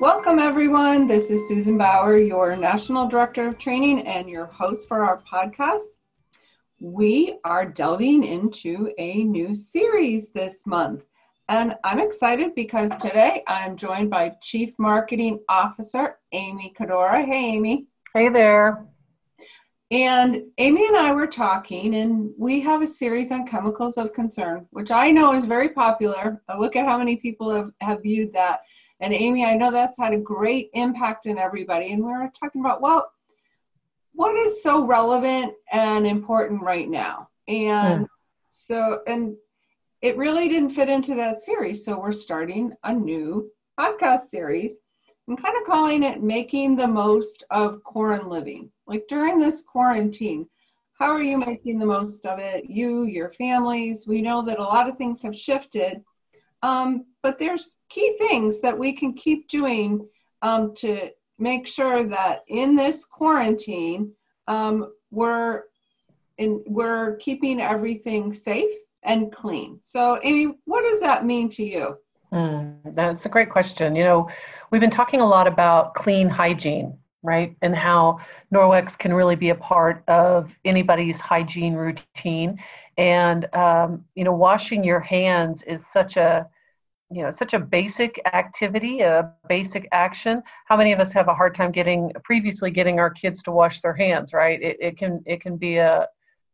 Welcome, everyone. This is Susan Bauer, your National Director of Training and your host for our podcast. We are delving into a new series this month. And I'm excited because today I'm joined by Chief Marketing Officer Amy Cadora. Hey, Amy. Hey there. And Amy and I were talking, and we have a series on chemicals of concern, which I know is very popular. Look at how many people have, have viewed that. And Amy, I know that's had a great impact in everybody. And we were talking about, well, what is so relevant and important right now? And hmm. so, and it really didn't fit into that series. So we're starting a new podcast series I'm kind of calling it making the most of quarantine living. Like during this quarantine, how are you making the most of it? You, your families. We know that a lot of things have shifted, um, but there's key things that we can keep doing um, to make sure that in this quarantine, um, we're in, we're keeping everything safe and clean. So, Amy, what does that mean to you? Mm, that's a great question. You know, we've been talking a lot about clean hygiene, right? And how Norwex can really be a part of anybody's hygiene routine. And, um, you know, washing your hands is such a, you know, such a basic activity, a basic action. How many of us have a hard time getting, previously getting our kids to wash their hands, right? It, it can, it can be a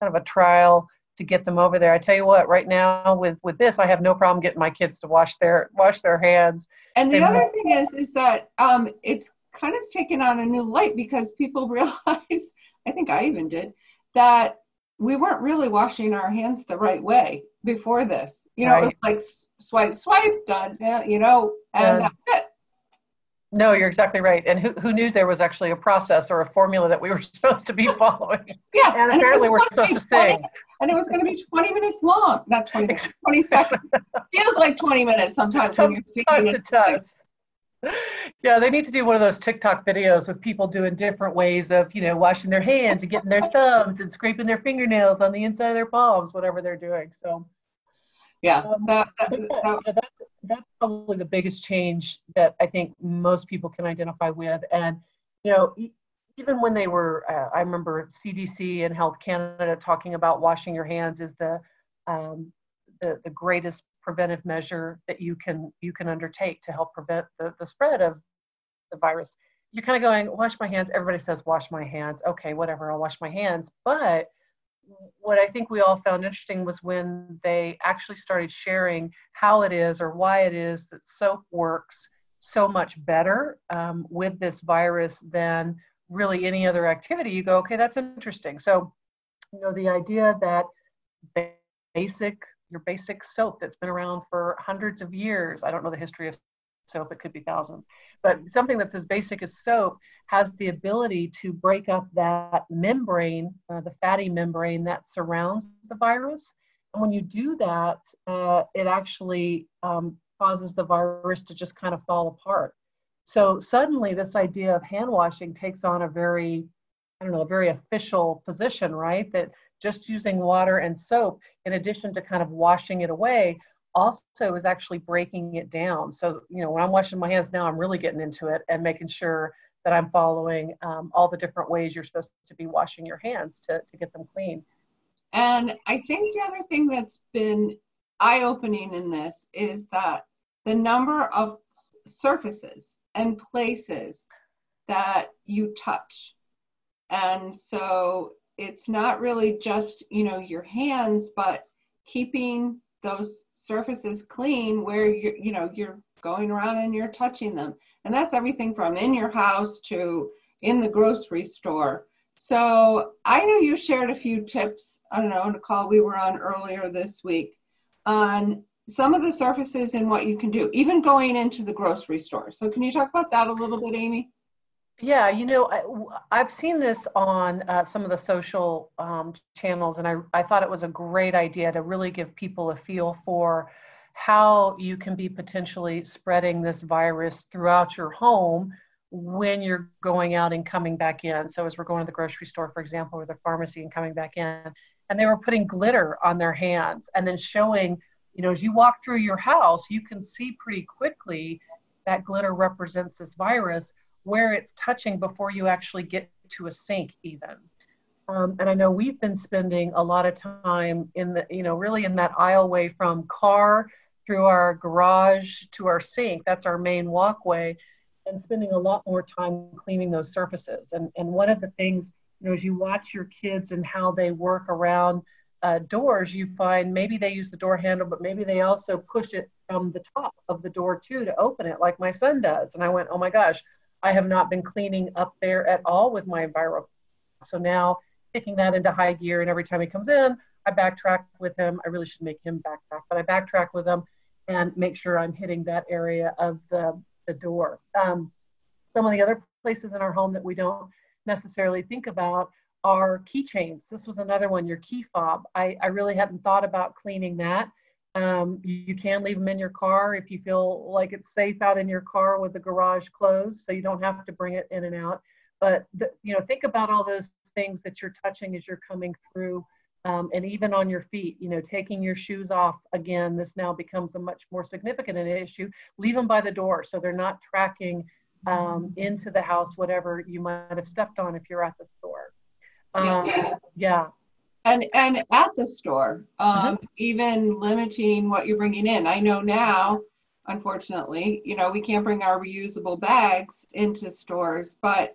kind of a trial to get them over there. I tell you what, right now with with this, I have no problem getting my kids to wash their wash their hands. And the and, other thing is, is that um, it's kind of taken on a new light because people realize, I think I even did, that we weren't really washing our hands the right way before this. You know, right. it was like swipe, swipe, done, you know, and, and that's it. No, you're exactly right. And who, who knew there was actually a process or a formula that we were supposed to be following? yes. And, and apparently we're supposed to 20, sing. And it was going to be 20 minutes long. Not 20 minutes, 20 seconds. Feels like 20 minutes sometimes when you're singing. It does. Yeah, they need to do one of those TikTok videos with people doing different ways of, you know, washing their hands and getting their thumbs and scraping their fingernails on the inside of their palms, whatever they're doing. So, yeah, um, that, that, that, that's, that's probably the biggest change that I think most people can identify with. And, you know, even when they were, uh, I remember CDC and Health Canada talking about washing your hands is the, um, the, the greatest preventive measure that you can you can undertake to help prevent the, the spread of the virus. You're kind of going, wash my hands. Everybody says wash my hands. Okay, whatever, I'll wash my hands. But what I think we all found interesting was when they actually started sharing how it is or why it is that soap works so much better um, with this virus than really any other activity. You go, okay, that's interesting. So, you know, the idea that basic, your basic soap that's been around for hundreds of years, I don't know the history of soap, it could be thousands, but something that's as basic as soap has the ability to break up that membrane, uh, the fatty membrane that surrounds the virus. And when you do that, uh, it actually um, causes the virus to just kind of fall apart. So suddenly, this idea of hand washing takes on a very, I don't know, a very official position, right? That just using water and soap, in addition to kind of washing it away, also is actually breaking it down. So, you know, when I'm washing my hands now, I'm really getting into it and making sure that I'm following um, all the different ways you're supposed to be washing your hands to, to get them clean. And I think the other thing that's been eye opening in this is that the number of surfaces and places that you touch. And so it's not really just, you know, your hands, but keeping those surfaces clean where you you know you're going around and you're touching them. And that's everything from in your house to in the grocery store. So i know you shared a few tips i don't know on a call we were on earlier this week on some of the surfaces and what you can do even going into the grocery store. So can you talk about that a little bit amy yeah, you know, I, have seen this on uh, some of the social um, channels, and I, I thought it was a great idea to really give people a feel for how you can be potentially spreading this virus throughout your home when you're going out and coming back in. So, as we're going to the grocery store, for example, or the pharmacy and coming back in, and they were putting glitter on their hands and then showing, you know, as you walk through your house, you can see pretty quickly that glitter represents this virus, where it's touching before you actually get to a sink, even. Um, and I know we've been spending a lot of time in the, you know, really in that aisleway from car through our garage to our sink. That's our main walkway, and spending a lot more time cleaning those surfaces. And and one of the things, you know, as you watch your kids and how they work around uh, doors, you find maybe they use the door handle, but maybe they also push it from the top of the door too to open it, like my son does. And I went, oh my gosh, I have not been cleaning up there at all with my viral. So now kicking that into high gear. And every time he comes in, I backtrack with him. I really should make him backtrack, but I backtrack with him and make sure I'm hitting that area of the, the door. Um, some of the other places in our home that we don't necessarily think about are keychains. This was another one, your key fob. I, I really hadn't thought about cleaning that. Um, you, can leave them in your car if you feel like it's safe out in your car with the garage closed, so you don't have to bring it in and out. But the, you know, think about all those things that you're touching as you're coming through um, and even on your feet you know taking your shoes off again this now becomes a much more significant issue leave them by the door so they're not tracking um, into the house whatever you might have stepped on if you're at the store um, yeah. And and at the store um, mm-hmm. even limiting what you're bringing in. I know now unfortunately you know we can't bring our reusable bags into stores but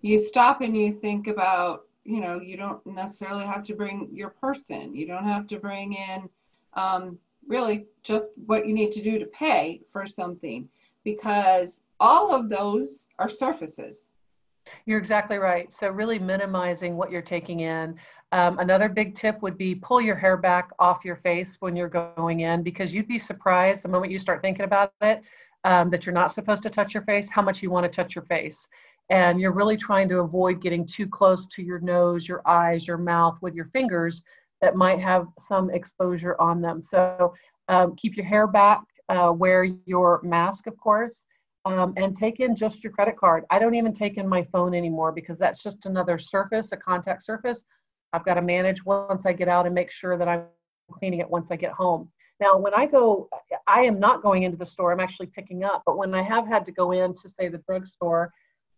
you stop and you think about you know you don't necessarily have to bring your person. You don't have to bring in um, really just what you need to do to pay for something because all of those are surfaces. You're exactly right. So really minimizing what you're taking in um, another big tip would be pull your hair back off your face when you're going in because you'd be surprised the moment you start thinking about it um, that you're not supposed to touch your face how much you want to touch your face and you're really trying to avoid getting too close to your nose, your eyes, your mouth with your fingers that might have some exposure on them. So um, keep your hair back, uh, wear your mask, of course, um, and take in just your credit card. I don't even take in my phone anymore because that's just another surface, a contact surface. I've got to manage once I get out and make sure that I'm cleaning it once I get home. Now, when I go, I am not going into the store, I'm actually picking up. But when I have had to go in to, say, the drugstore,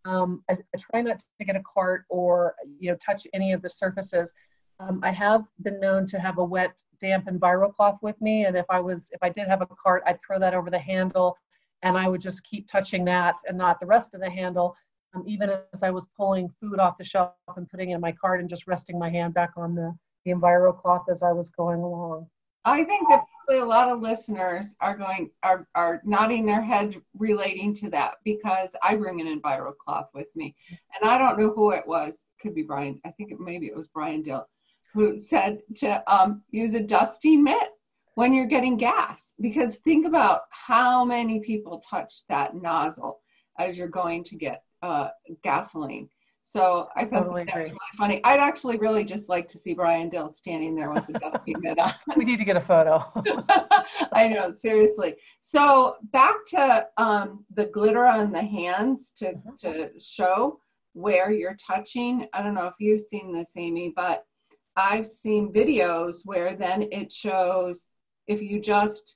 um, I, I, try not to get a cart or you know touch any of the surfaces. Um, I have been known to have a wet, damp enviro cloth with me, and if I was if I did have a cart, I'd throw that over the handle, and I would just keep touching that and not the rest of the handle. Um, even as I was pulling food off the shelf and putting it in my cart and just resting my hand back on the, the Enviro cloth as I was going along. I think that probably a lot of listeners are going are are nodding their heads relating to that because I bring an Enviro cloth with me, and I don't know who it was. Could be Brian. I think it, maybe it was Brian Dill, who said to um, use a dusty mitt when you're getting gas because think about how many people touch that nozzle as you're going to get uh, gasoline so I thought totally that was really funny. I'd actually really just like to see Brian Dill standing there with the dusty mitt on. we need to get a photo. I know, seriously. So back to um, the glitter on the hands to, mm-hmm. to show where you're touching. I don't know if you've seen this, Amy, but I've seen videos where then it shows if you just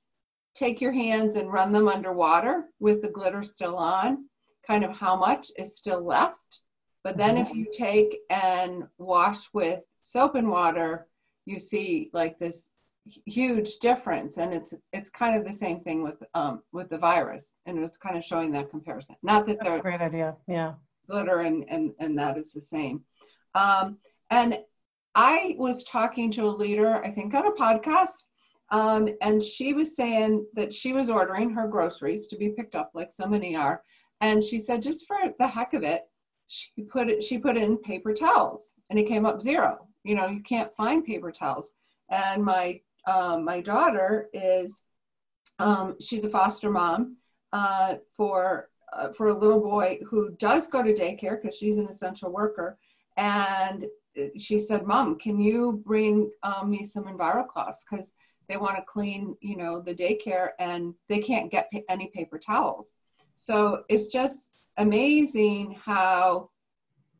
take your hands and run them underwater with the glitter still on, kind of how much is still left. But then if mm-hmm. you take and wash with soap and water, you see like this huge difference. And it's it's kind of the same thing with um with the virus. And it's kind of showing that comparison. Not that That's they're a great idea. Yeah. glitter and and and that is the same. Um and i was talking to a leader i think on a podcast. Um and she was saying that she was ordering her groceries to be picked up like so many are and she said just for the heck of it she put it she put in paper towels and it came up zero. You know you can't find paper towels. And my um, my daughter is um, she's a foster mom uh, for uh, for a little boy who does go to daycare because she's an essential worker. And she said mom can you bring um, me some EnviroCloths because they want to clean you know the daycare and they can't get pa- any paper towels so it's just amazing how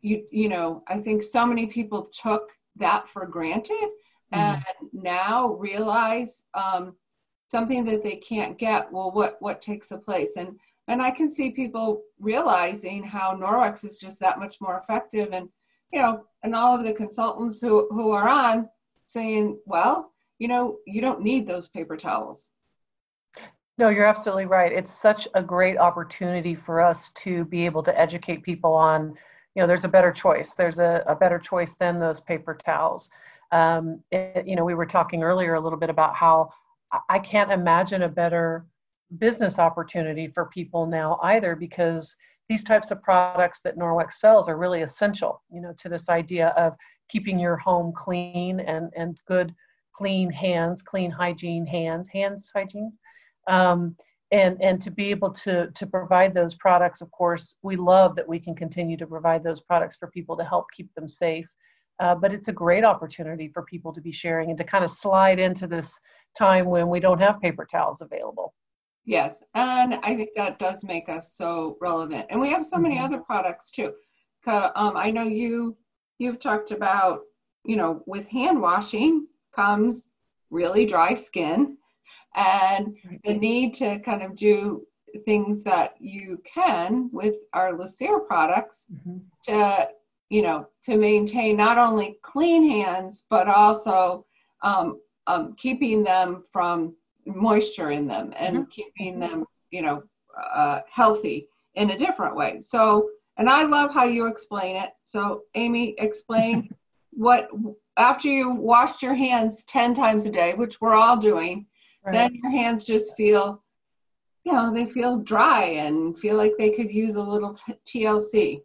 you you know i think so many people took that for granted mm-hmm. and now realize um, something that they can't get well what what takes a place and and I can see people realizing how Norwex is just that much more effective and you know, and all of the consultants who, who are on saying, well, you know, you don't need those paper towels. No, you're absolutely right. It's such a great opportunity for us to be able to educate people on, you know, there's a better choice. There's a, a better choice than those paper towels. Um, it, you know, we were talking earlier a little bit about how I can't imagine a better business opportunity for people now either because these types of products that Norwex sells are really essential, you know, to this idea of keeping your home clean and, and good, clean hands, clean hygiene hands, hands hygiene. Um, and, and to be able to, to provide those products, of course, we love that we can continue to provide those products for people to help keep them safe. Uh, but it's a great opportunity for people to be sharing and to kind of slide into this time when we don't have paper towels available. Yes, and I think that does make us so relevant. And we have so many mm-hmm. other products too. Um, I know you you've talked about you know with hand washing comes really dry skin and the need to kind of do things that you can with our Lysere products mm-hmm. to you know to maintain not only clean hands but also um, um, keeping them from moisture in them and mm-hmm. keeping them, you know, uh, healthy in a different way. So, and I love how you explain it. So, Amy, explain what after you washed your hands 10 times a day, which we're all doing, right. then your hands just feel, you know, they feel dry and feel like they could use a little t- TLC.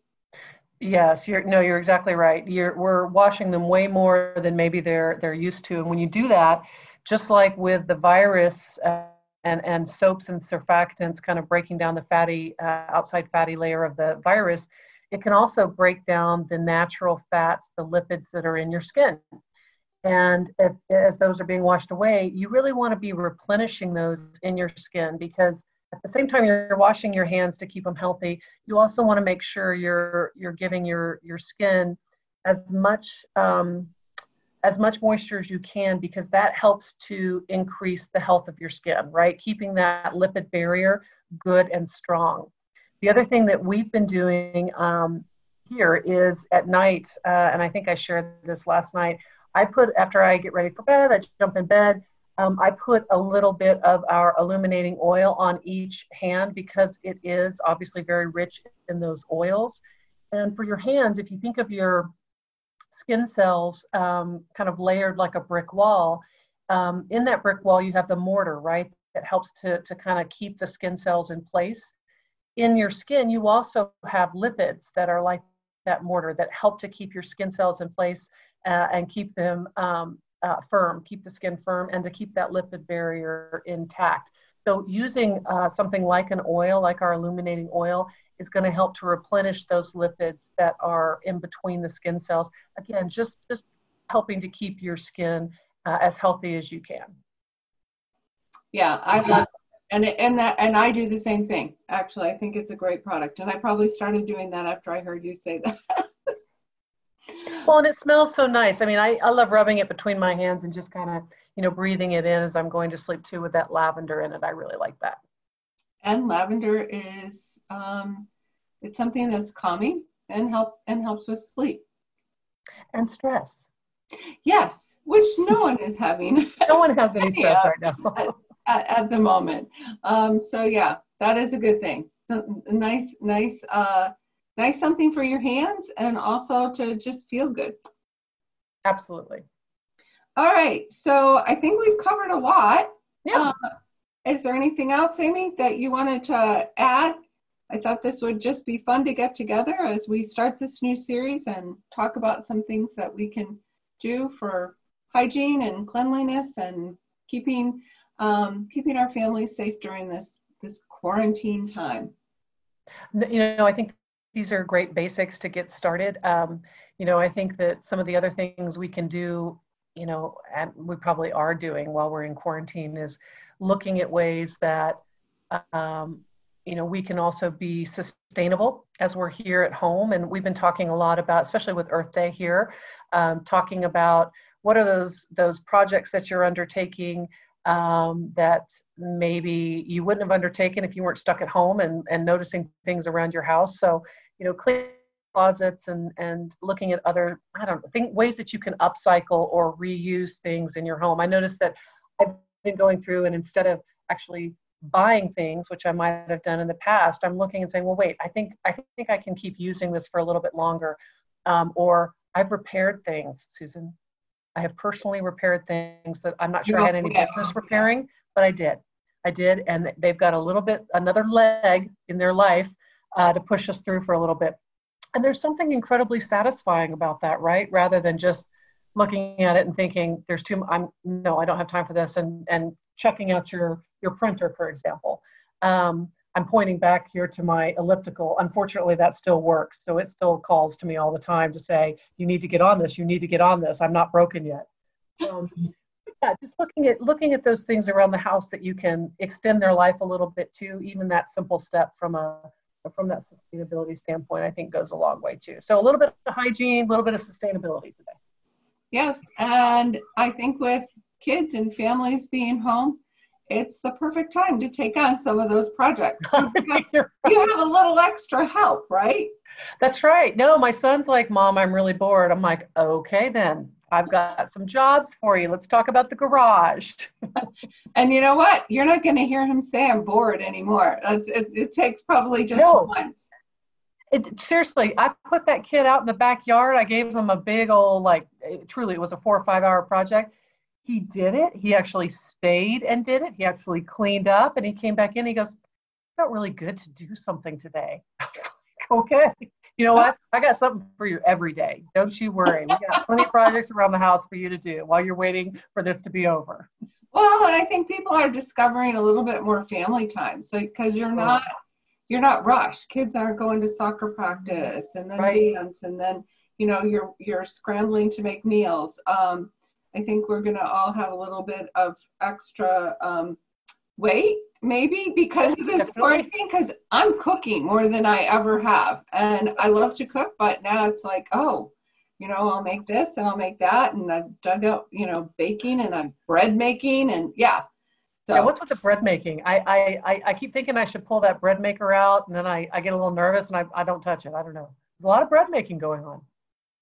Yes, you're no, you're exactly right. You're we're washing them way more than maybe they're they're used to. And when you do that, just like with the virus uh, and, and soaps and surfactants kind of breaking down the fatty, uh, outside fatty layer of the virus, it can also break down the natural fats, the lipids that are in your skin. And if, as those are being washed away, you really want to be replenishing those in your skin because at the same time you're washing your hands to keep them healthy, you also want to make sure you're you're giving your your skin as much um, as much moisture as you can because that helps to increase the health of your skin, right? Keeping that lipid barrier good and strong. The other thing that we've been doing um, here is at night, uh, and I think I shared this last night. I put, after I get ready for bed, I jump in bed, um, I put a little bit of our illuminating oil on each hand because it is obviously very rich in those oils. And for your hands, if you think of your skin cells um, kind of layered like a brick wall. Um, in that brick wall, you have the mortar, right? That helps to, to kind of keep the skin cells in place. In your skin, you also have lipids that are like that mortar that help to keep your skin cells in place uh, and keep them um, uh, firm, keep the skin firm, and to keep that lipid barrier intact. So, using uh, something like an oil, like our illuminating oil, is going to help to replenish those lipids that are in between the skin cells. Again, just, just helping to keep your skin uh, as healthy as you can. Yeah, I love and and that and I do the same thing. Actually, I think it's a great product, and I probably started doing that after I heard you say that. well, and it smells so nice. I mean, I, I love rubbing it between my hands and just kind of you know breathing it in as I'm going to sleep too with that lavender in it. I really like that. And lavender is um, it's something that's calming and help and helps with sleep and stress. Yes, which no one is having. no one has any stress right now at, at, at, the moment. Um, so yeah, that is a good thing. Nice, nice, uh, nice something for your hands and also to just feel good. Absolutely. All right, so I think we've covered a lot. Yeah. Uh, is there anything else, Amy, that you wanted to add? I thought this would just be fun to get together as we start this new series and talk about some things that we can do for hygiene and cleanliness and keeping um, keeping our families safe during this this quarantine time. You know, I think these are great basics to get started. Um, you know, I think that some of the other things we can do, you know, and we probably are doing while we're in quarantine is looking at ways that um, you know we can also be sustainable as we're here at home and we've been talking a lot about especially with earth day here um, talking about what are those those projects that you're undertaking um, that maybe you wouldn't have undertaken if you weren't stuck at home and, and noticing things around your house. So, you know, clean closets and, and looking at other, I don't know, think ways that you can upcycle or reuse things in your home. I noticed that I've been going through and instead of actually buying things, which I might have done in the past, I'm looking and saying, well, wait, I think I think I can keep using this for a little bit longer. Um, or I've repaired things, Susan. I have personally repaired things that I'm not sure I had any business repairing, but I did. I did, and they've got a little bit another leg in their life uh, to push us through for a little bit. And there's something incredibly satisfying about that, right? Rather than just looking at it and thinking, "There's too. I'm no, I don't have time for this," and and checking out your your printer, for example. Um, I'm pointing back here to my elliptical. Unfortunately, that still works. So it still calls to me all the time to say, you need to get on this, you need to get on this. I'm not broken yet. Um, yeah, just looking at looking at those things around the house that you can extend their life a little bit too. Even that simple step from a from that sustainability standpoint, I think goes a long way too. So a little bit of hygiene, a little bit of sustainability today. Yes, and I think with kids and families being home, it's the perfect time to take on some of those projects. you have a little extra help, right? That's right. No, my son's like, Mom, I'm really bored. I'm like, okay, then I've got some jobs for you. Let's talk about the garage. and you know what? You're not going to hear him say I'm bored anymore. It, it takes probably just no. once. It, seriously, I put that kid out in the backyard. I gave him a big old, like, it, truly, it was a four or five hour project he did it. He actually stayed and did it. He actually cleaned up and he came back in. He goes, felt really good to do something today. I was like, okay. You know what? I got something for you every day. Don't you worry. We got plenty of projects around the house for you to do while you're waiting for this to be over. Well, and I think people are discovering a little bit more family time. So because you're not you're not rushed. Kids aren't going to soccer practice and then right. dance and then you know you're you're scrambling to make meals. Um, I think we're going to all have a little bit of extra um, weight, maybe because of this quarantine. Because I'm cooking more than I ever have, and I love to cook, but now it's like, oh, you know, I'll make this and I'll make that, and I've dug out, you know, baking and I'm bread making, and yeah. So. Yeah, what's with the bread making? I, I, I keep thinking I should pull that bread maker out, and then I, I get a little nervous and I, I don't touch it. I don't know. There's a lot of bread making going on.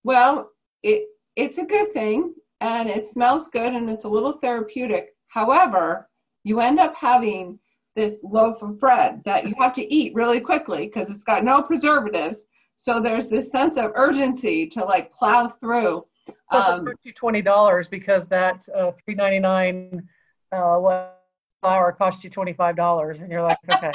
Well, it it's a good thing and it smells good and it's a little therapeutic. However, you end up having this loaf of bread that you have to eat really quickly because it's got no preservatives. So there's this sense of urgency to like plow through. Plus um, it costs you twenty dollars because that uh, three ninety nine uh, flour cost you twenty five dollars, and you're like, okay,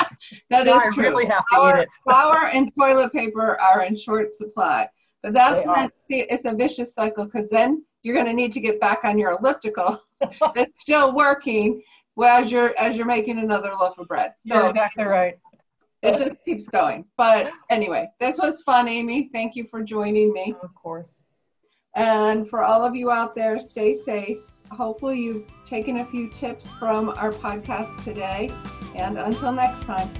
that is I true. Really have to flour, eat it. flour and toilet paper are in short supply, but that's not, it's a vicious cycle because then you're going to need to get back on your elliptical that's still working well, as you're as you're making another loaf of bread. So you're exactly right. It just keeps going. But anyway, this was fun, Amy. Thank you for joining me. Of course. And for all of you out there, stay safe. Hopefully, you've taken a few tips from our podcast today. And until next time.